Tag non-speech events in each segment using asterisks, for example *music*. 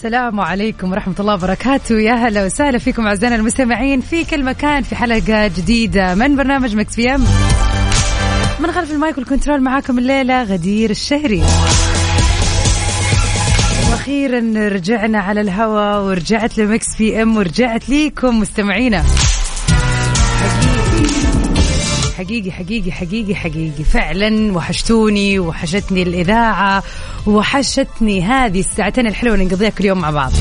السلام عليكم ورحمة الله وبركاته. يا هلا وسهلا فيكم أعزائنا المستمعين في كل مكان في حلقة جديدة من برنامج Mix PM. من خلف ال mic وال control معاكم الليلة غدير الشهري. وأخيرا رجعنا على الهواء ورجعت ل Mix PM ورجعت ليكم مستمعينا. حقيقي حقيقي حقيقي حقيقي. فعلا وحشتوني وحشتني الإذاعة وحشتني هذه الساعتين الحلوة اللي نقضيها كل يوم مع بعض.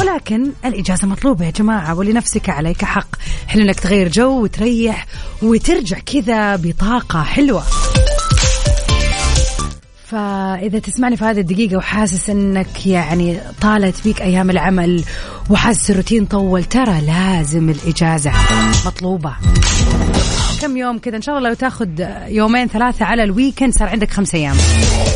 ولكن الإجازة مطلوبة يا جماعة ولنفسك عليك حق. حلو إنك تغير جو وتريح وترجع كذا بطاقة حلوة. فإذا تسمعني في هذه الدقيقة وحاسس أنك يعني طالت بيك أيام العمل وحاسس الروتين طول ترى لازم الإجازة مطلوبة. كم يوم كذا إن شاء الله لو تاخذ يومين ثلاثة على ال weekend صار عندك خمسة أيام.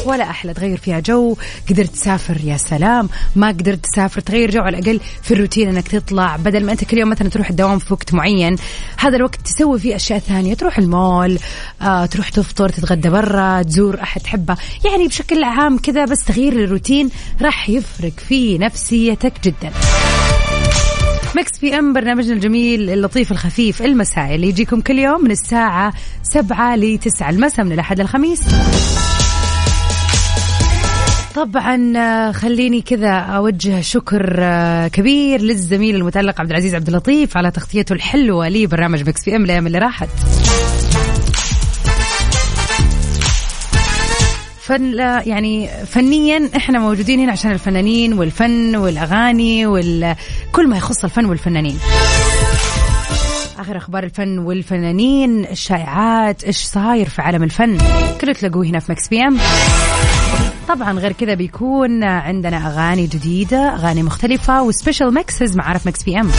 ولا أحلى تغير فيها جو قدرت تسافر يا سلام. ما قدرت تسافر تغير جو على الأقل في الروتين إنك تطلع. بدل ما أنت كل يوم مثلا تروح الدوام في وقت معين هذا الوقت تسوي فيه أشياء ثانية. تروح المول آه تروح تفطر تتغدى برا تزور أحد تحبه. يعني بشكل عام كذا بس تغيير الروتين راح يفرق في نفسيتك جدا. Mix PM برنامجنا الجميل اللطيف الخفيف المسائي اللي يجيكم كل يوم من الساعة سبعة لتسعة المساء من الأحد للخميس. طبعا آه، خليني كذا أوجه شكر آه، كبير للزميل المتألق عبد العزيز عبد اللطيف على تغطيته الحلوة لبرنامج Mix PM الأيام اللي راحت. فن يعني فنيا إحنا موجودين هنا عشان الفنانين والفن والأغاني وكل ما يخص الفن والفنانين. آخر أخبار الفن والفنانين الشائعات إيش صاير في عالم الفن؟ كله تلاقوه هنا في Mix PM. طبعا غير كذا بيكون عندنا أغاني جديدة أغاني مختلفة و special mixes مع عرف Mix PM.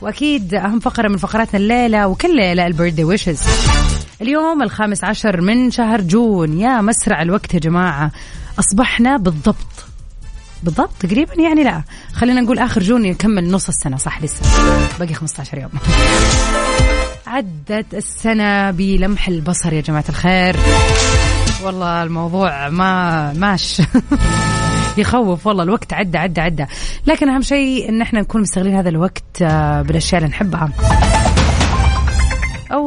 وأكيد أهم فقرة من فقراتنا الليلة وكل ليلة ال birthday wishes اليوم الخامس عشر من شهر June. يا مسرع الوقت يا جماعة. أصبحنا بالضبط. بالضبط؟ تقريبا يعني لا. خلينا نقول آخر جون نكمل نص السنة. صح لسه. باقي 15 يوم. عدت السنة بلمح البصر يا جماعة الخير. والله الموضوع ما ماش. *laughs* يخوف. والله الوقت عدى عدى عدى. لكن أهم شيء إن إحنا نكون مستغلين هذا الوقت آه، بالأشياء اللي نحبها.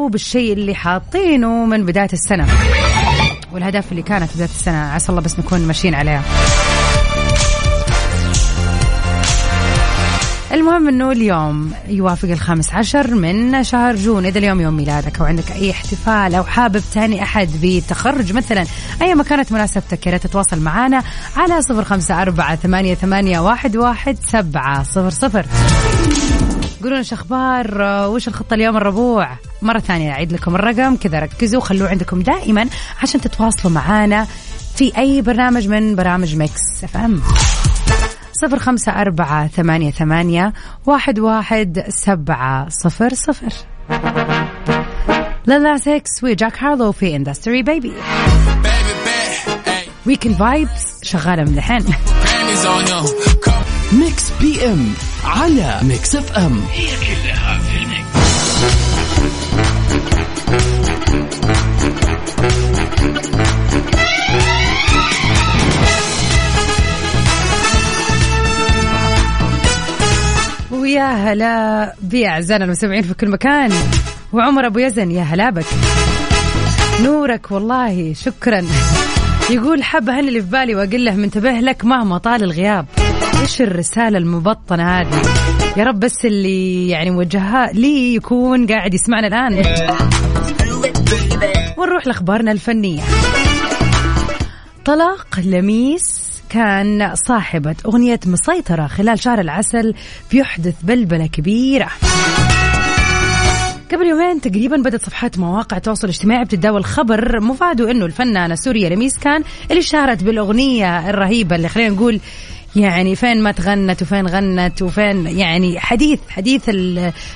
أو بالشيء اللي حاطينه من بداية السنة. والاهداف اللي كانت بداية السنة عسى الله بس نكون ماشيين عليها المهم إنه اليوم يوافق الخامس عشر من شهر June. إذا اليوم يوم ميلادك أو عندك أي احتفال أو حابب تهني أحد بتخرج مثلا أي ما كانت مناسبتك يا تتواصل معنا على صفر خمسة أربعة ثمانية, ثمانية واحد, واحد سبعة صفر صفر. قولوا إيش أخبار؟ وش الخطة اليوم الربوع؟ مرة ثانية أعيد لكم الرقم كذا ركزوا خلوه عندكم دائما عشان تتواصلوا معنا في أي برنامج من برامج Mix FM. صفر خمسة أربعة ثمانية ثمانية واحد واحد سبعة صفر صفر. Lil Nas X و Jack Harlow في Industry Baby weekend vibes شغالة من الحين. Mix PM على Mix FM. هي كلها في. ويا هلا بأعزائنا المستمعين في كل مكان. وعمر أبو يزن يا هلا بك. نورك والله شكرا. يقول حب هل اللي في بالي واقول له منتبه لك مهما طال الغياب. إيش الرسالة المبطنة هذه؟ يا رب بس اللي يعني موجهها لي يكون قاعد يسمعنا الآن. ونروح لأخبارنا الفنية. طلاق لميس كان صاحبة أغنية مسيطرة خلال شهر العسل بيحدث بلبلة كبيرة. قبل يومين تقريبا بدأت صفحات مواقع التواصل الاجتماعي بتتداول خبر مفاده إنه الفنانة سوريا لميس كان اللي شارت بالأغنية الرهيبة اللي خلينا نقول يعني فين ما تغنت وفين غنت وفين يعني حديث حديث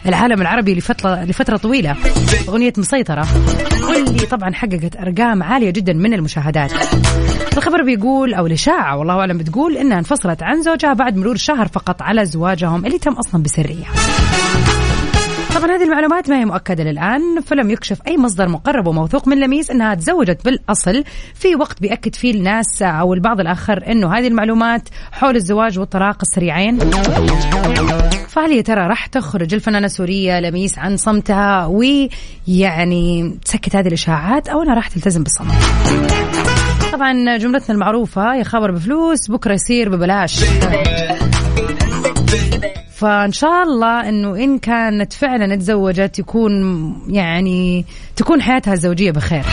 العالم العربي لفترة لفترة طويلة. أغنية مسيطرة. واللي طبعا حققت أرقام عالية جدا من المشاهدات. الخبر بيقول أو الإشاعة والله أعلم بتقول إنها انفصلت عن زوجها بعد مرور شهر فقط على زواجهم اللي تم أصلا بسرية. طبعا هذه المعلومات ما هي مؤكدة للآن فلم يكشف أي مصدر مقرب وموثوق من لميس أنها تزوجت بالأصل. في وقت بيأكد فيه الناس أو البعض الآخر أنه هذه المعلومات حول الزواج والطلاق السريعين. فهل يا ترى راح تخرج الفنانة السورية لميس عن صمتها؟ ويعني تسكت هذه الإشاعات أو أنها راح تلتزم بالصمت؟ طبعا جملتنا المعروفة يا خبر بفلوس بكرة يصير ببلاش. فإن شاء الله إنه إن كانت فعلا تزوجت يكون يعني تكون حياتها الزوجية بخير.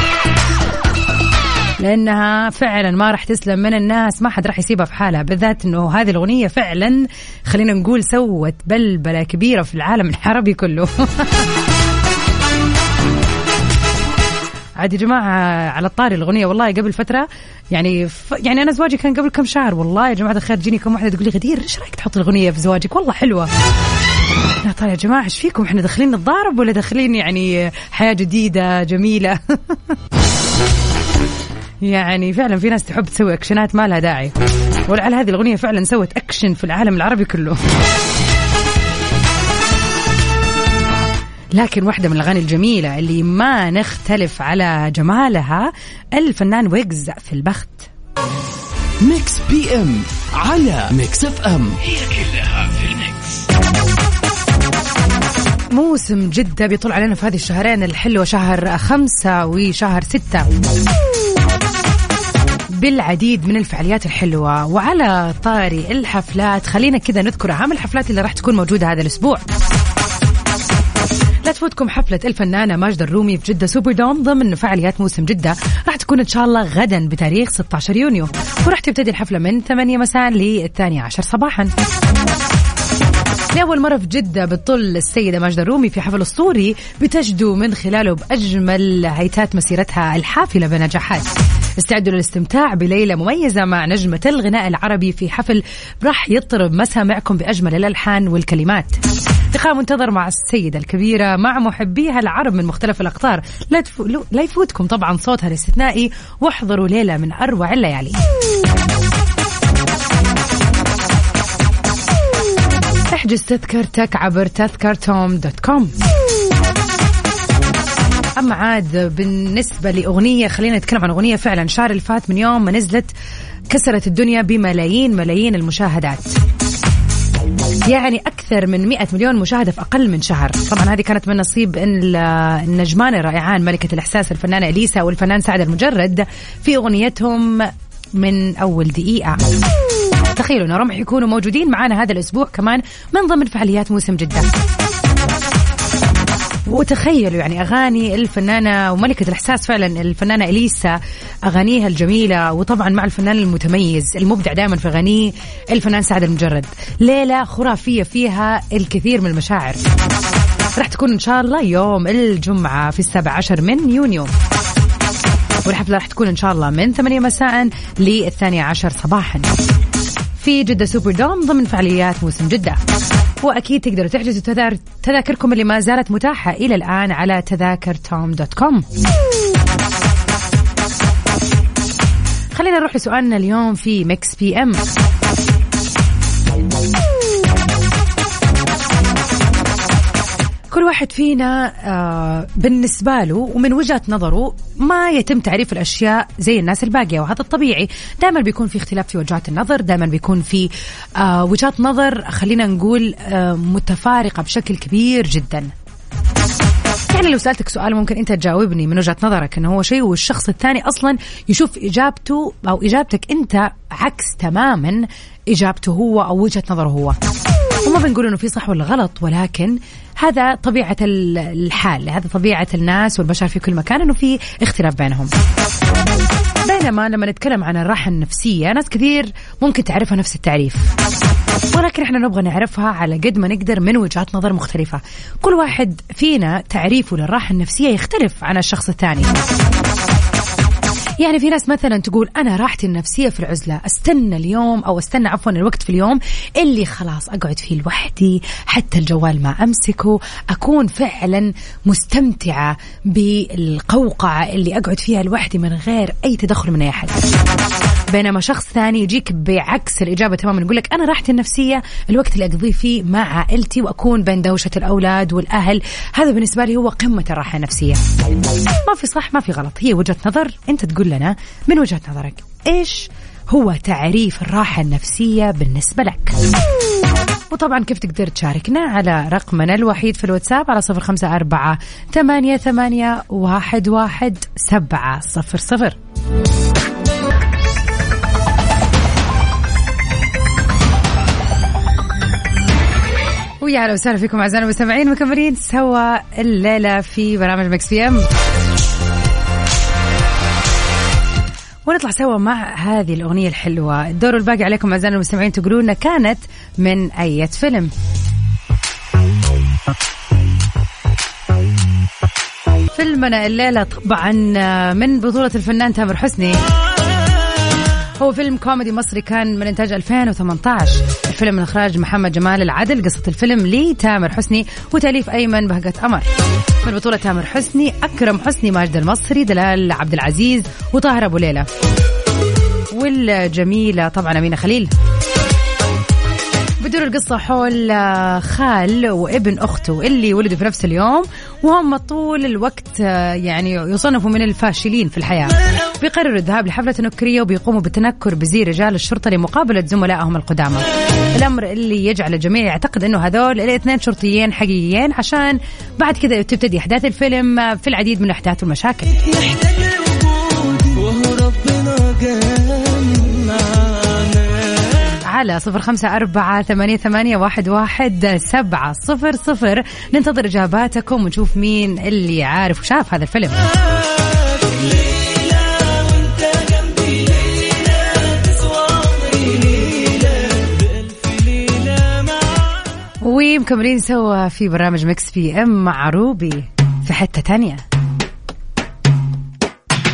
لأنها فعلا ما راح تسلم من الناس ما حد راح يسيبها في حالها بالذات إنه هذه الأغنية فعلا خلينا نقول سوت بلبلة كبيرة في العالم العربي كله. *laughs* عاد يا جماعة على الطاري الأغنية والله قبل فترة يعني ف... يعني أنا زواجي كان قبل كم شهر والله يا جماعة الخير تجيني كم واحدة تقول لي غدير إيش رأيك تحط الأغنية في زواجك؟ والله حلوة. لا طيب يا جماعة إيش فيكم؟ إحنا داخلين نتضارب ولا داخلين يعني حياة جديدة جميلة؟ *laughs* يعني فعلا في ناس تحب تسوي أكشنات ما لها داعي. ولعل هذه الأغنية فعلا سوت أكشن في العالم العربي كله. لكن واحدة من الأغاني الجميلة اللي ما نختلف على جمالها الفنان ويجز في البخت. Mix PM على Mix FM. هي كلها في ال mix. موسم جدة بيطل علينا في هذه الشهرين الحلوة شهر خمسة وشهر ستة. بالعديد من الفعاليات الحلوة وعلى طاري الحفلات. خلينا كذا نذكر أهم الحفلات اللي راح تكون موجودة هذا الأسبوع. لا تفوتكم حفلة الفنانة ماجدة الرومي في جدة سوبر دوم ضمن فعاليات موسم جدة. راح تكون إن شاء الله غدا بتاريخ 16 يونيو. وراح تبتدي الحفلة من 8 مساء للثانية عشر صباحا. لأول مرة في جدة بتطل السيدة ماجدة الرومي في حفل أسطوري بتجدو من خلاله بأجمل هيتات مسيرتها الحافلة بنجاحات. استعدوا للاستمتاع بليلة مميزة مع نجمة الغناء العربي في حفل راح يطرب مسامعكم بأجمل الألحان والكلمات. لقاء منتظر مع السيدة الكبيرة مع محبيها العرب من مختلف الأقطار. لا, تفو... لا يفوتكم طبعا صوتها الاستثنائي. واحضروا ليلة من أروع الليالي. احجز تذكرتك عبر تذكرتوم دوت كوم. اما عاد بالنسبة لأغنية خلينا نتكلم عن أغنية فعلا. شهر اللي فات من يوم ما نزلت كسرت الدنيا بملايين ملايين المشاهدات. يعني أكثر من 100 مليون مشاهدة في أقل من شهر. طبعا هذه كانت من نصيب النجمان الرائعان ملكة الإحساس الفنانة إليسا والفنان سعد المجرد في أغنيتهم من أول دقيقة. تخيلوا إنهم راح يكونوا موجودين معنا هذا الأسبوع كمان من ضمن فعاليات موسم جدة. وتخيلوا يعني أغاني الفنانة وملكة الإحساس فعلا الفنانة إليسا أغانيها الجميلة وطبعا مع الفنان المتميز المبدع دائما في اغانيه الفنان سعد المجرد. ليله خرافية فيها الكثير من المشاعر. راح تكون إن شاء الله يوم الجمعة في السابع عشر من يونيو. والحفلة راح تكون إن شاء الله من 8 مساء للثانية عشر صباحا. في جدة سوبر دوم ضمن فعاليات موسم جدة. وأكيد تقدروا تحجزوا تذاكركم اللي ما زالت متاحة إلى الآن على تذاكر توم dot com. خلينا نروح لسؤالنا اليوم في Mix PM. كل واحد فينا آه بالنسبة له ومن وجهة نظره ما يتم تعريف الأشياء زي الناس الباقية وهذا الطبيعي. دائما بيكون في اختلاف في وجهات النظر دائما بيكون في آه وجهات نظر خلينا نقول آه متفارقة بشكل كبير جدا. يعني لو سألتك سؤال ممكن أنت تجاوبني من وجهة نظرك أنه هو شيء والشخص الثاني أصلا يشوف إجابته أو إجابتك أنت عكس تماما إجابته هو أو وجهة نظره هو. وما بنقول إنه في صح ولا غلط ولكن هذا طبيعة الحال هذا طبيعة الناس والبشر في كل مكان إنه في اختلاف بينهم. بينما لما نتكلم عن الراحة النفسية ناس كثير ممكن تعرفها نفس التعريف. ولكن إحنا نبغى نعرفها على قد ما نقدر من وجهات نظر مختلفة. كل واحد فينا تعريفه للراحة النفسية يختلف عن الشخص الثاني. يعني في ناس مثلا تقول أنا راحتي النفسية في العزلة أستنى اليوم أو أستنى عفوا الوقت في اليوم اللي خلاص أقعد فيه لوحدي حتى الجوال ما أمسكه أكون فعلا مستمتعة بالقوقعة اللي أقعد فيها لوحدي من غير أي تدخل من أي احد بينما شخص ثاني يجيك بعكس الإجابة تماما يقول لك أنا راحتي النفسية الوقت اللي أقضيه فيه مع عائلتي وأكون بين دوشة الأولاد والأهل هذا بالنسبة لي هو قمة الراحة النفسية. ما في صح ما في غلط هي وجهة نظر أنت تقول لنا من وجهة نظرك؟ إيش هو تعريف الراحة النفسية بالنسبة لك؟ وطبعا كيف تقدر تشاركنا على رقمنا الوحيد في الواتساب على صفر خمسة أربعة ثمانية ثمانية واحد واحد سبعة صفر صفر. ويا أهلا وسهلا فيكم اعزائنا المستمعين مكملين سوا الليلة في برنامج Mix PM ونطلع سوا مع هذه الأغنية الحلوة. الدور الباقي عليكم اعزائنا المستمعين تقولون كانت من أي فيلم. فيلمنا الليلة طبعا من بطولة الفنان تامر حسني. هو فيلم كوميدي مصري كان من إنتاج 2018 الفيلم من إخراج محمد جمال العدل. قصة الفيلم لتامر حسني وتأليف أيمن بهجة أمر من بطولة تامر حسني أكرم حسني ماجد المصري دلال عبد العزيز وطاهر أبو ليلى. والجميلة طبعا أمينة خليل. بدور القصة حول آه، خال وابن أخته اللي ولدوا في نفس اليوم وهم طول الوقت آه، يعني يصنفوا من الفاشلين في الحياة. بيقرروا الذهاب لحفلة نكرية وبيقوموا بالتنكر بزي رجال الشرطة لمقابلة زملائهم القدامى. الأمر اللي يجعل الجميع يعتقد أنه هذول الاثنين شرطيين حقيقيين عشان بعد كذا تبتدي أحداث الفيلم آه، في العديد من الأحداث والمشاكل وهو ربنا على صفر خمسة أربعة ثمانية, ثمانية واحد, واحد سبعة صفر صفر. ننتظر إجاباتكم ونشوف مين اللي عارف وشاف هذا الفيلم. ومكملين سوا في برنامج Mix PM مع روبي في حتة تانية.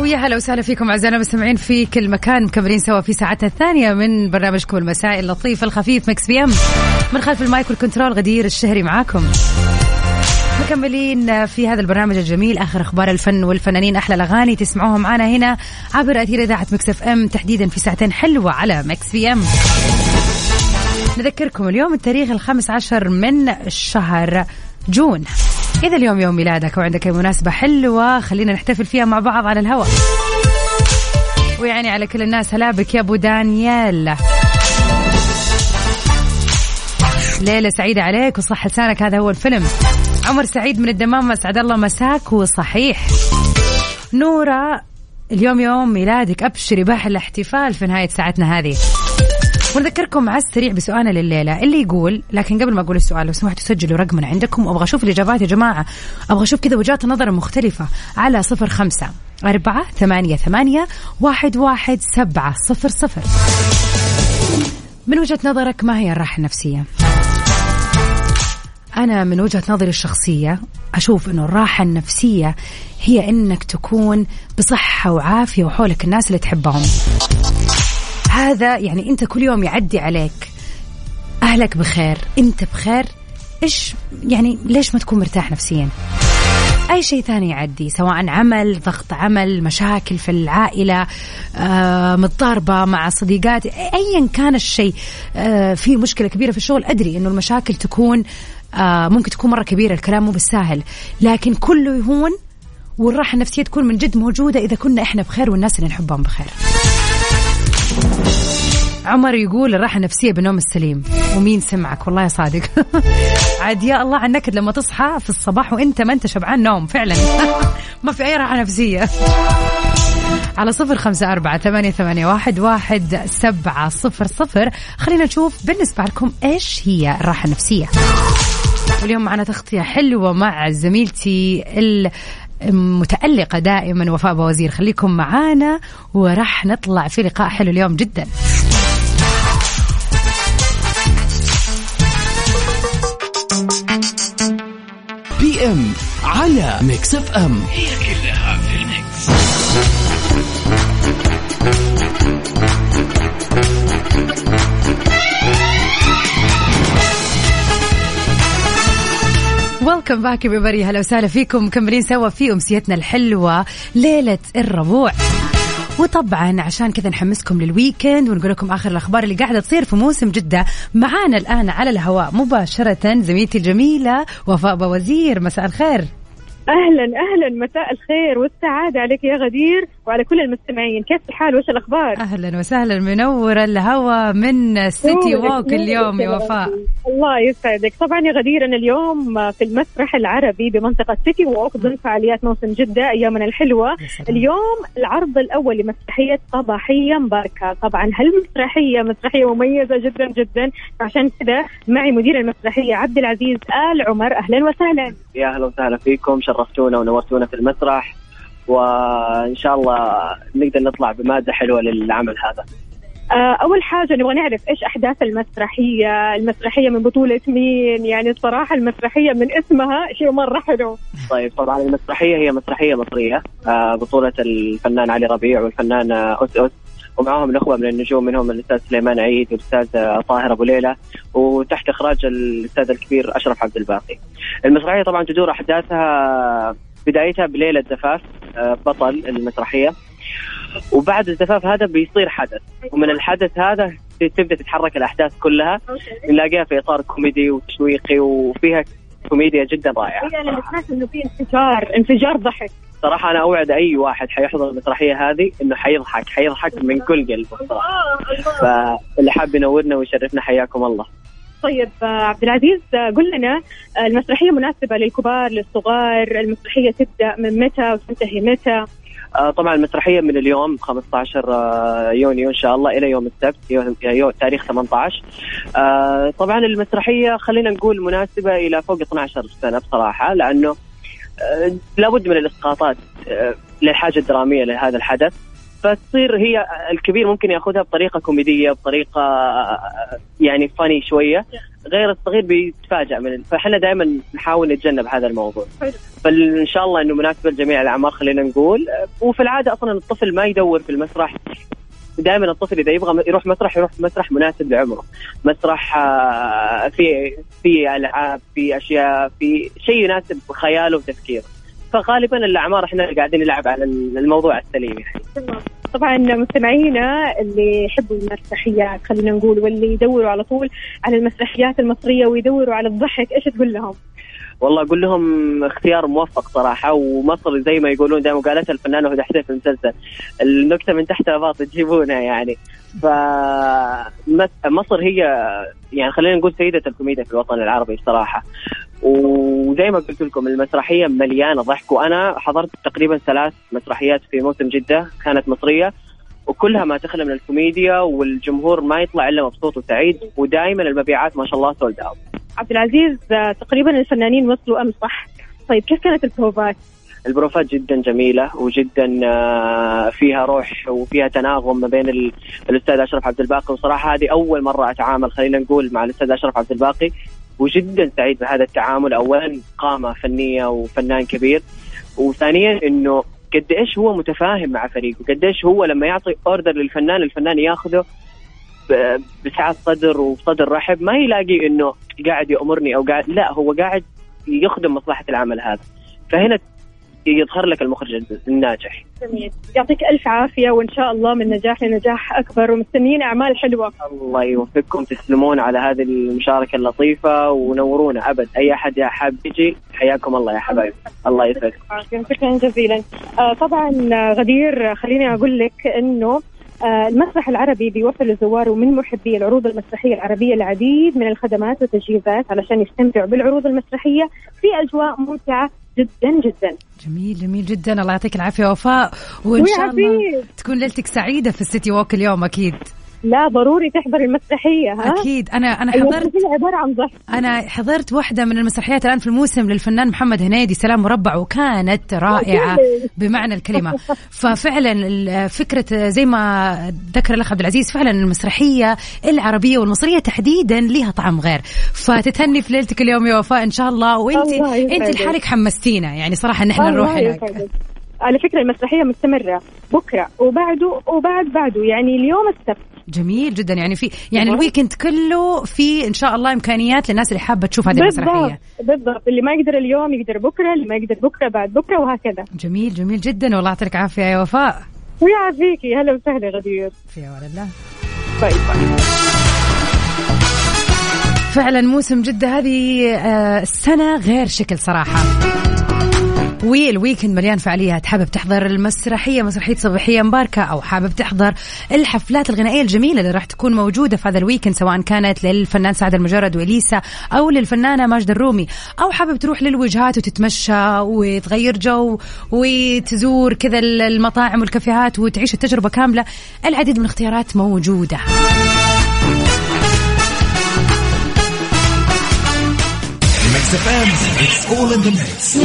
ويا هلا وسهلا فيكم أعزائنا المستمعين في كل مكان مكملين سوا في ساعتنا الثانية من برنامجكم المسائي اللطيف الخفيف Mix PM. من خلف ال mic وال control غدير الشهري معاكم. مكملين في هذا البرنامج الجميل آخر أخبار الفن والفنانين أحلى الأغاني تسمعوها معنا هنا عبر أثير إذاعة Mix FM تحديدا في ساعتين حلوة على Mix PM. نذكركم اليوم التاريخ الخامس عشر من الشهر June. إذا اليوم يوم ميلادك وعندك أي مناسبة حلوة خلينا نحتفل فيها مع بعض على الهواء. ويعني على كل الناس هلا بك يا أبو دانيال ليلة سعيدة عليك وصح لسانك هذا هو الفيلم. عمر سعيد من الدمام اسعد الله مساك وصحيح. نورة اليوم يوم ميلادك أبشري باحل الاحتفال في نهاية ساعتنا هذه. ونذكركم على السريع بسؤالنا لليلة اللي يقول لكن قبل ما أقول السؤال لو سمحتوا سجلوا رقمنا عندكم وأبغى أشوف الإجابات يا جماعة. أبغى أشوف كذا وجهات نظر مختلفة على صفر خمسة أربعة ثمانية ثمانية واحد واحد سبعة صفر صفر. من وجهة نظرك ما هي الراحة النفسية؟ أنا من وجهة نظري الشخصية أشوف أنه الراحة النفسية هي أنك تكون بصحة وعافية وحولك الناس اللي تحبهم. هذا يعني انت كل يوم يعدي عليك أهلك بخير انت بخير إيش يعني ليش ما تكون مرتاح نفسيا؟ أي شيء ثاني يعدي سواء عمل ضغط عمل مشاكل في العائلة آه، متضاربة مع صديقات ايا كان الشيء آه، في مشكلة كبيرة في الشغل أدري إنه المشاكل تكون آه، ممكن تكون مرة كبيرة الكلام مو بالساهل لكن كله يهون والراحة النفسية تكون من جد موجودة إذا كنا إحنا بخير والناس اللي نحبهم بخير. عمر يقول الراحة النفسية بالنوم السليم. ومين سمعك؟ والله يا صادق. *laughs* عاد يا الله عن نكد لما تصحى في الصباح وانت ما انت شبعان نوم فعلا. *laughs* ما في أي راحة نفسية. على صفر خمسة أربعة ثمانية, ثمانية واحد, واحد سبعة صفر صفر. خلينا نشوف بالنسبة لكم إيش هي الراحة النفسية واليوم معنا تغطية حلوة مع زميلتي المتألقة دائما وفاء بوزير. خليكم معانا وراح نطلع في لقاء حلو اليوم جدا. إم على ميكس إف إم. هي كلها في ال mix welcome back everybody. هلا وسهلا فيكم مكملين سوا في امسيتنا الحلوه ليله الربوع وطبعا عشان كذا نحمسكم لل weekend ونقول لكم آخر الأخبار اللي قاعدة تصير في موسم جدة. معانا الآن على الهواء مباشرة زميلتي الجميلة وفاء بوزير. مساء الخير. أهلا أهلا مساء الخير والسعادة عليك يا غدير. وعلى كل المستمعين. كيف الحال؟ وش الأخبار؟ أهلا وسهلا. منور الهوا من City Walk اليوم يا وفاء. الله يسعدك. طبعا يا غدير أنا اليوم في المسرح العربي بمنطقة City Walk ضمن فعاليات موسم جدة أيامنا الحلوة. اليوم العرض الأول لمسرحية صباحية مباركة. طبعا هالمسرحية مسرحية مميزة جدا جدا. عشان كذا معي مدير المسرحية عبد العزيز آل عمر. أهلا وسهلا. يا أهلا وسهلا فيكم. شرفتونا ونورتونا في المسرح. وإن شاء الله نقدر نطلع بمادة حلوة للعمل هذا. آه، أول حاجة نبغى نعرف إيش أحداث المسرحية، المسرحية من بطولة مين؟ يعني الصراحه المسرحية من اسمها شيء مرة حلو. طيب طبعا المسرحية هي مسرحية مصرية آه، بطولة الفنان علي ربيع والفنان أس أس ومعهم نخبه من النجوم منهم الأستاذ سليمان عيد والأستاذ طاهر أبو ليله وتحت إخراج الأستاذ الكبير أشرف عبد الباقي. المسرحية طبعا تدور أحداثها بدايتها بليلة زفاف آه، بطل المسرحية وبعد الزفاف هذا بيصير حدث ومن الحدث هذا تبدأ تتحرك الأحداث كلها نلاقيها في إطار كوميدي وتشويقي وفيها كوميديا جدا رائعة. أنا سمعت إنه في انفجار انفجار ضحك. صراحة أنا أوعد أي واحد حيحضر المسرحية هذه إنه حيضحك حيضحك من كل قلبه صراحة. فاللي حاب ينورنا ويشرفنا حياكم الله. طيب آه، عبد العزيز آه، قل لنا آه، المسرحية مناسبة للكبار للصغار المسرحية تبدأ من متى وتنتهي متى؟ طبعا المسرحية من اليوم 15 آه يونيو إن شاء الله إلى يوم السبت يوم, تاريخ 18 آه طبعا المسرحية خلينا نقول مناسبة إلى فوق 12 سنة بصراحة لأنه آه لابد من الإسقاطات آه للحاجة الدرامية لهذا الحدث. فتصير هي الكبير ممكن ياخذها بطريقة كوميدية بطريقة يعني فاني شوية. غير الصغير بيتفاجئ من فإحنا دائما نحاول نتجنب هذا الموضوع. فان شاء الله إنه مناسب لجميع الأعمار خلينا نقول. وفي العادة أصلا الطفل ما يدور في المسرح. دائما الطفل إذا يبغى يروح مسرح يروح مسرح مناسب لعمره. مسرح في في ألعاب في أشياء في شيء يناسب خياله وتفكيره. فغالبا الأعمار إحنا قاعدين نلعب على الموضوع السليم يعني. طبعا مستمعينا اللي يحبوا المسرحيات خلينا نقول واللي يدوروا على طول على المسرحيات المصرية ويدوروا على الضحك إيش تقول لهم؟ والله أقول لهم اختيار موفق صراحة ومصر زي ما يقولون دائما قالتها الفنانه هدى حسين في المسلسل النكتة من تحت الباط تجيبونها يعني ف مصر هي يعني خلينا نقول سيدة الكوميديا في الوطن العربي بصراحه وزي ما قلت لكم المسرحية مليانة ضحك وأنا حضرت تقريبا ثلاث مسرحيات في موسم جدة كانت مصرية وكلها ما تخلى من الكوميديا والجمهور ما يطلع إلا مبسوط وسعيد ودائما المبيعات ما شاء الله sold out. عبد العزيز تقريبا الفنانين وصلوا أمس صح؟ طيب كيف كانت البروفات؟ البروفات جدا جميلة وجدا فيها روح وفيها تناغم ما بين الأستاذ أشرف عبد الباقي وصراحة هذه أول مرة أتعامل خلينا نقول مع الأستاذ أشرف عبد الباقي وجدا سعيد بهذا التعامل. اولا قامه فنية وفنان كبير وثانيا إنه قد إيش هو متفاهم مع فريقه قد إيش هو لما يعطي أوردر للفنان الفنان ياخذه بسعة صدر وصدر رحب ما يلاقي إنه قاعد يأمرني أو قاعد لا هو قاعد يخدم مصلحة العمل هذا. فهنا يظهر لك المخرج الناجح. جميل. يعطيك ألف عافية وإن شاء الله من نجاح لنجاح أكبر ومستنيين أعمال حلوة. الله يوفقكم تسلمون على هذه المشاركة اللطيفة ونورونا أبد. أي أحد يا حاب يجي حياكم الله يا حبايب. الله يسعدكم. شكرا جزيلا. آه طبعا غدير خليني أقول لك إنه آه المسرح العربي بيوفر لزواره من محبي العروض المسرحية العربية العديد من الخدمات والتجهيزات علشان يستمتعوا بالعروض المسرحية في أجواء ممتعة جدا جدا. جميل جميل جدا. الله يعطيك العافية وفاء. وإن شاء الله. تكون ليلتك سعيدة في السيتي ووك اليوم أكيد. لا ضروري تحضر المسرحية ها؟ أكيد. أنا أنا حضرت عبارة عن ضحك. أنا حضرت واحدة من المسرحيات الآن في الموسم للفنان محمد هنيدي سلام مربع وكانت رائعة *laughs* بمعنى الكلمة. ففعلا فكرة زي ما ذكر الأخ عبد العزيز فعلا المسرحية العربية والمصرية تحديدا لها طعم غير. فتتهني في ليلتك اليوم يا وفاء إن شاء الله. يسعدك. انت لحالك حمستينا. يعني صراحة إن إحنا نروح هناك. على فكرة المسرحية مستمرة. بكرة وبعده وبعد بعده. يعني اليوم السبت. جميل جدا. يعني في يعني الويكند كله في إن شاء الله إمكانيات للناس اللي حابة تشوف هذه بالضبط المسرحية. بالضبط. اللي ما يقدر اليوم يقدر بكرة اللي ما يقدر بكرة بعد بكرة وهكذا. جميل جميل جدا. والله يعطيك العافية يا وفاء. ويعافيكي. هلا وسهلا غدير. في أمان الله. bye bye. فعلا موسم جدة هذه آه، السنة غير شكل صراحة. وال weekend مليان فعاليات. حابب تحضر المسرحية مسرحية صباحية مباركة أو حابب تحضر الحفلات الغنائية الجميلة اللي راح تكون موجودة في هذا ال weekend سواء كانت للفنان سعد لمجرد وإليسا أو للفنانة ماجدة الرومي. أو حابب تروح للوجهات وتتمشى وتغير جو وتزور كذا المطاعم والكافيهات وتعيش التجربة كاملة. العديد من الاختيارات موجودة. it's all in the mix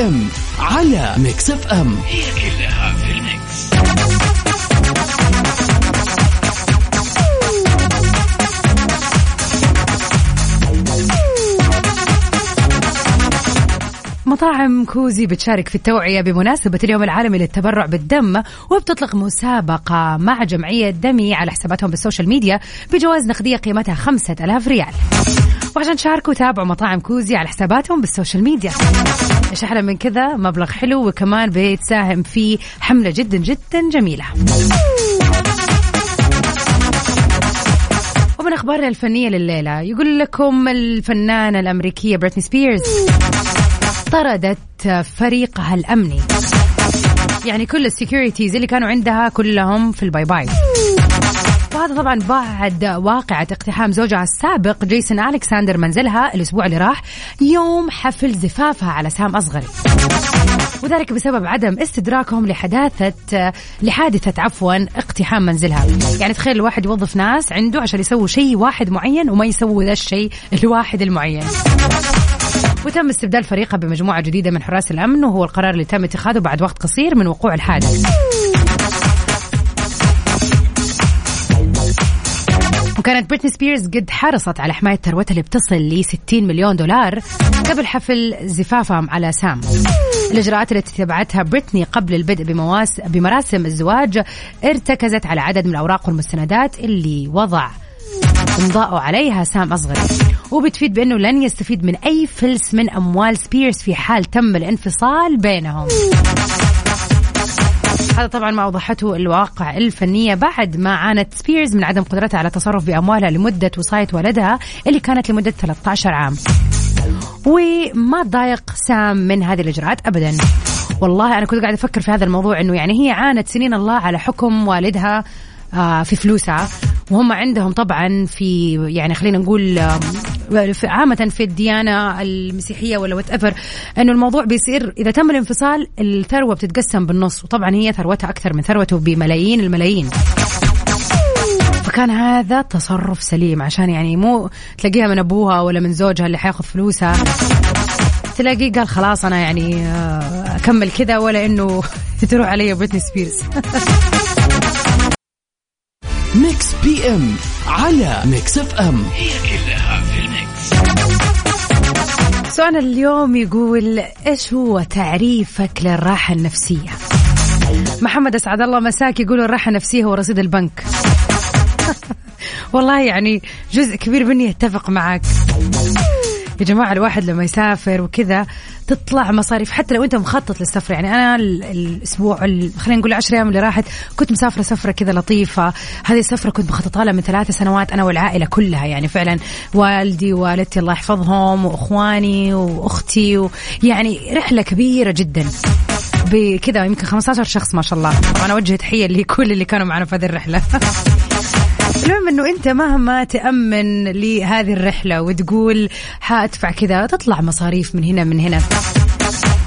M على Mix FM. هي كلها في ال mix مطاعم كوزي بتشارك في التوعية بمناسبة اليوم العالمي للتبرع بالدم وبتطلق مسابقة مع جمعية دمي على حساباتهم بال social media بجوائز نقدية قيمتها خمسة ألاف ريال. وعشان تشاركوا تابعوا مطاعم كوزي على حساباتهم بال social media. إيش أحلى من كذا؟ مبلغ حلو وكمان بتساهم في حملة جدا جدا جميلة. ومن أخبارنا الفنية لليلة يقول لكم الفنانة الأمريكية بريتني سبيرز طردت فريقها الأمني. يعني كل ال securities اللي كانوا عندها كلهم في ال bye bye. وهذا طبعا بعد واقعة اقتحام زوجها السابق جيسون ألكساندر منزلها الأسبوع اللي راح يوم حفل زفافها على سام أصغري. وذلك بسبب عدم استدراكهم لحداثة لحادثة عفوا اقتحام منزلها. يعني تخيل الواحد يوظف ناس عنده عشان يسووا شيء واحد معين وما يسووا ذا الشيء الواحد المعين. وتم استبدال فريقها بمجموعة جديدة من حراس الأمن وهو القرار اللي تم اتخاذه بعد وقت قصير من وقوع الحادث. وكانت بريتني سبيرز قد حرصت على حماية ثروتها اللي بتصل ل 60 مليون دولار قبل حفل زفافهم على سام. الإجراءات التي اتبعتها بريتني قبل البدء بمواس بمراسم الزواج ارتكزت على عدد من الأوراق والمستندات اللي وضع امضاءه عليها سام أصغري وبتفيد بأنه لن يستفيد من أي فلس من أموال سبيرز في حال تم الانفصال بينهم. هذا طبعا ما أوضحته المواقع الفنية بعد ما عانت سبيرز من عدم قدرتها على التصرف بأموالها لمدة وصاية والدها اللي كانت لمدة 13 عام. وما تضايق سام من هذه الإجراءات ابدا. والله أنا كنت قاعدة أفكر في هذا الموضوع إنه يعني هي عانت سنين الله على حكم والدها آه، في فلوسها وهم عندهم طبعا في يعني خلينا نقول آم، في- عامة في الديانة المسيحية ولا whatever إنه الموضوع بيصير إذا تم الانفصال الثروة بتتقسم بالنص وطبعا هي ثروتها أكثر من ثروته بملايين الملايين. فكان هذا تصرف سليم عشان يعني مو تلاقيها من أبوها ولا من زوجها اللي حياخذ فلوسها. تلاقيه قال خلاص أنا يعني آه، أكمل كذا ولا إنه *laughs* تروح علي بريتني سبيرز. *laughs* ميكس PM على ميكس إف إم. هي كلها سؤالنا اليوم يقول إيش هو تعريفك للراحة النفسية؟ محمد أسعد الله مساك يقول الراحة النفسية هو رصيد البنك. *laughs* والله يعني جزء كبير مني يتفق معك. يا جماعة الواحد لما يسافر وكذا تطلع مصاريف حتى لو أنت مخطط للسفر. يعني أنا ال- الأسبوع ال- خلينا نقول العشر أيام اللي راحت كنت مسافرة سفرة كذا لطيفة. هذه السفرة كنت مخططة لها من ثلاث سنوات أنا والعائلة كلها. يعني فعلا والدي ووالدتي الله يحفظهم وإخواني وأختي و يعني رحلة كبيرة جدا. بكذا يمكن 15 شخص ما شاء الله. طبعا أوجه تحية لكل اللي كانوا معنا في هذه الرحلة. *laughs* المهم إنه أنت مهما تأمن لهذه الرحلة وتقول حأدفع كذا تطلع مصاريف من هنا من هنا.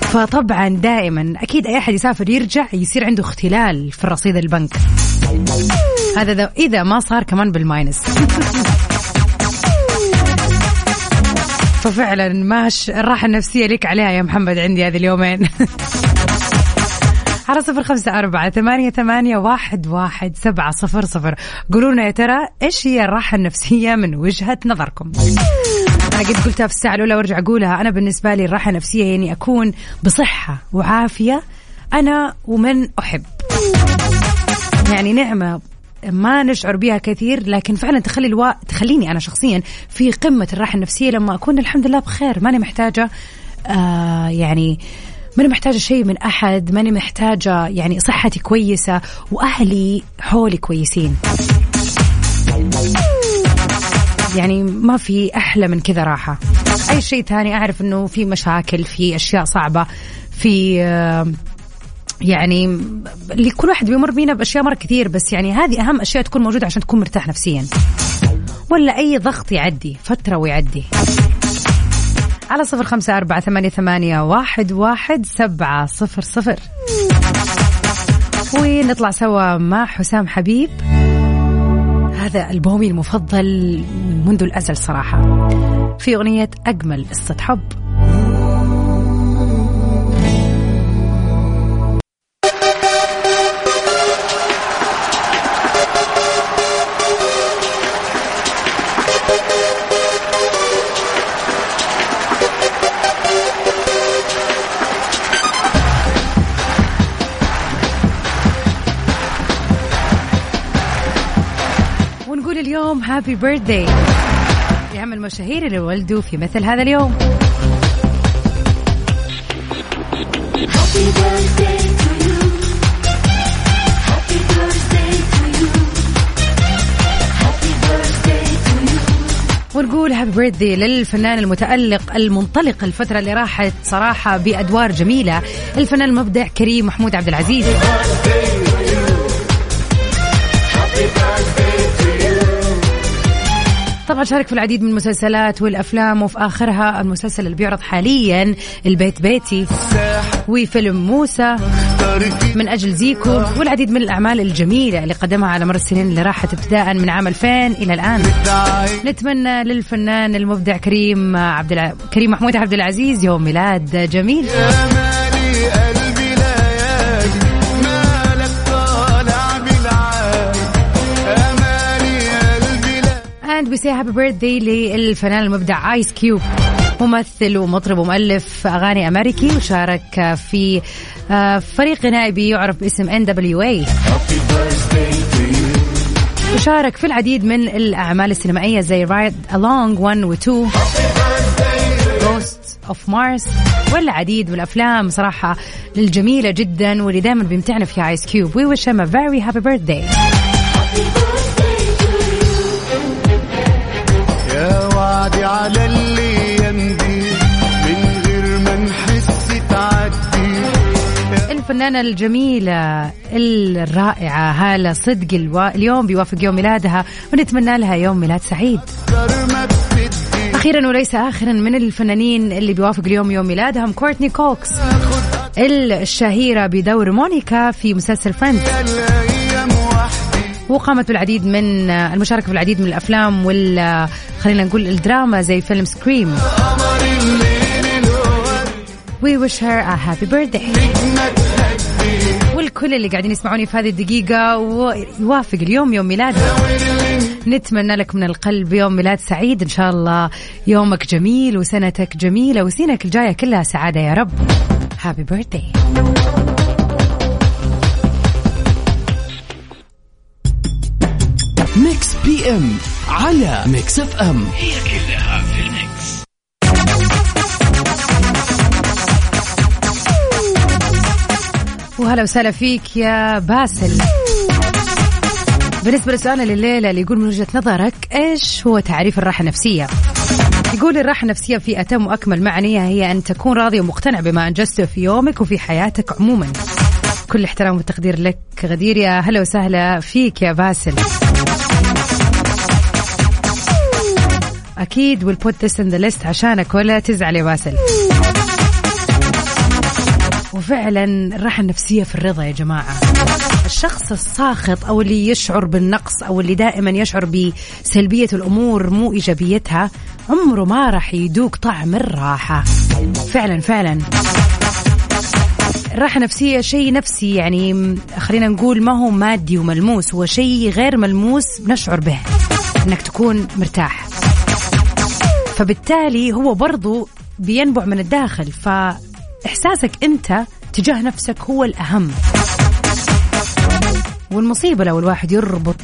فطبعا دائما أكيد أي أحد يسافر يرجع يصير عنده اختلال في الرصيد البنك. هذا إذا ما صار كمان بالماينس. ففعلا ماش الراحة النفسية لك عليها يا محمد عندي هذه اليومين. *laughs* على صفر خمسة أربعة ثمانية, ثمانية واحد, واحد سبعة صفر صفر. قولوا لنا يا ترى إيش هي الراحة النفسية من وجهة نظركم؟ أنا قد قلتها في الساعة الأولى وأرجع أقولها. أنا بالنسبة لي الراحة النفسية يعني أكون بصحة وعافية. أنا ومن أحب. يعني نعمة ما نشعر بها كثير لكن فعلا تخلي الوا... تخليني أنا شخصيا في قمة الراحة النفسية لما أكون الحمد لله بخير. ماني محتاجة آه يعني ماني محتاجة شيء من أحد ماني محتاجة يعني صحتي كويسة وأهلي حولي كويسين. يعني ما في أحلى من كذا راحة. أي شيء ثاني أعرف أنه في مشاكل في أشياء صعبة في يعني لكل واحد بيمر بينا بأشياء مرة كثير بس يعني هذه أهم أشياء تكون موجودة عشان تكون مرتاح نفسيا. ولا أي ضغط يعدي فترة ويعدي. على صفر خمسة أربعة ثمانية, ثمانية واحد, واحد سبعة صفر صفر. ونطلع سوا مع حسام حبيب. هذا ألبومي المفضل منذ الأزل صراحة. في أغنية أجمل قصة حب بيرثداي لأهم المشاهير اللي ولدوا في مثل هذا اليوم. ونقول هابي بيرثدي للفنان المتألق المنطلق الفترة اللي راحت صراحة بأدوار جميلة. الفنان المبدع كريم محمود عبد العزيز. طبعا شارك في العديد من المسلسلات والأفلام وفي آخرها المسلسل اللي بيعرض حاليا البيت بيتي وفيلم موسى من أجل زيكو والعديد من الأعمال الجميلة اللي قدمها على مر السنين اللي راحت ابتداء من عام 2000 إلى الآن نتمنى للفنان المبدع كريم عبد. كريم محمود عبد العزيز يوم ميلاد جميل say happy birthday للفنان المبدع ايس كيوب ممثل ومطرب ومؤلف أغاني أمريكي وشارك في فريق غنائي يعرف باسم N.W.A وشارك في العديد من الأعمال السينمائية زي Ride Along 1 و 2 Ghosts of Mars والعديد من الأفلام صراحة الجميلة جدا واللي دائما بيمتعنا فيها ايس كيوب و we wish him a very happy birthday. على اللي يمضي من غير ما نحس تعدي. الفنانة الجميلة الرائعة هالة صدق ألو... اليوم بيوافق يوم ميلادها ونتمنى لها يوم ميلاد سعيد. أخيرا وليس آخرا من الفنانين اللي بيوافق اليوم يوم ميلادهم كورتني كوكس الشهيرة بدور مونيكا في مسلسل فريندز الأيام وقامت بالعديد من المشاركة في العديد من الأفلام وال خلينا نقول الدراما زي فيلم سكريم We wish her a happy birthday. والكل اللي قاعدين يسمعوني في هذه الدقيقة ويوافق اليوم يوم ميلادها نتمنى لك من القلب يوم ميلاد سعيد. إن شاء الله يومك جميل وسنتك جميلة وسنتك الجاية كلها سعادة يا رب. happy birthday ميكس PM على ميكس اف ام هي كلها في الميكس. وهلا وسهلا فيك يا باسل. بالنسبة لسؤالنا لليلة اللي يقول من وجهة نظرك إيش هو تعريف الراحة النفسية؟ يقول الراحة النفسية في أتم وأكمل معانيها هي أن تكون راضي ومقتنع بما أنجزته في يومك وفي حياتك عموما. كل احترام والتقدير لك غدير يا هلا وسهلا فيك يا باسل. أكيد will put this in the list عشانك ولا تزعل يا باسل. وفعلا الراحة النفسية في الرضا يا جماعة. الشخص الساخط أو اللي يشعر بالنقص أو اللي دائما يشعر بسلبية الأمور مو إيجابيتها عمره ما راح يدوق طعم الراحة. فعلا فعلا. الراحة النفسية شيء نفسي يعني خلينا نقول ما هو مادي وملموس هو شيء غير ملموس نشعر به. إنك تكون مرتاح. فبالتالي هو برضو بينبع من الداخل فإحساسك أنت تجاه نفسك هو الأهم. والمصيبة لو الواحد يربط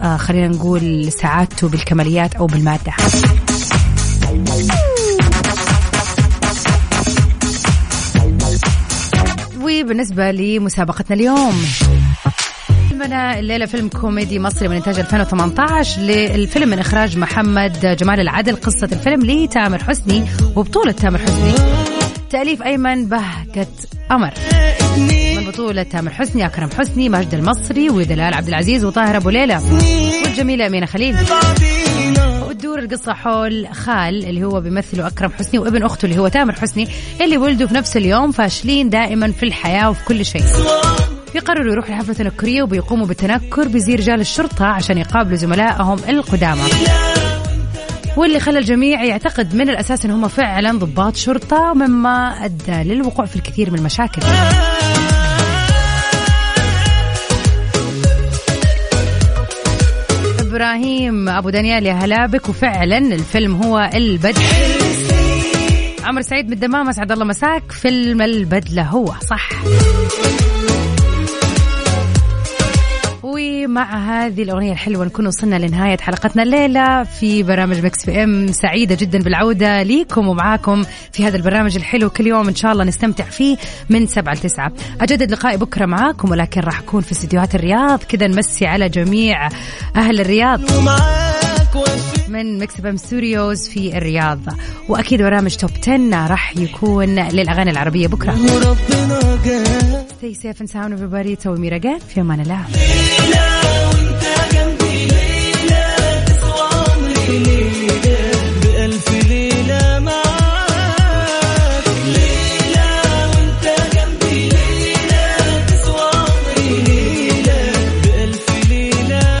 آه خلينا نقول سعادته بالكماليات أو بالمادة. وبالنسبة لمسابقتنا اليوم فيلمنا الليلة فيلم كوميدي مصري من إنتاج 2018 للفيلم من إخراج محمد جمال العدل. قصة الفيلم لتامر حسني وبطولة تامر حسني. تأليف أيمن بهجة قمر. من بطولة تامر حسني أكرم حسني ماجد المصري ودلال عبد العزيز وطاهر أبو ليلى والجميلة أمينة خليل. وتدور القصة حول خال اللي هو بيمثله أكرم حسني وابن أخته اللي هو تامر حسني اللي ولدوا في نفس اليوم فاشلين دائما في الحياة وفي كل شيء. بيقرروا يروحوا لحفلة تنكرية وبيقوموا بالتنكر بزي رجال الشرطة عشان يقابلوا زملائهم القدامى. واللي خلى الجميع يعتقد من الأساس أن هم فعلا ضباط شرطة مما أدى للوقوع في الكثير من المشاكل. إبراهيم أبو دانيال يا هلا بك. وفعلا الفيلم هو البدل عمرو سعيد من الدمام أسعد الله مساك. فيلم البدلة هو صح. ومع هذه الأغنية الحلوة نكون وصلنا لنهاية حلقتنا الليلة في برامج مكس في إم. سعيدة جدا بالعودة ليكم ومعاكم في هذا البرنامج الحلو كل يوم إن شاء الله نستمتع فيه من سبعة لتسعة. أجدد لقائي بكرة معاكم ولكن راح أكون في استديوهات الرياض. كذا نمسي على جميع أهل الرياض من مكس إف إم studios في الرياض. وأكيد برنامج top 10 راح يكون للأغاني العربية بكرة. Stay safe and sound everybody. ميرا في أمان الله.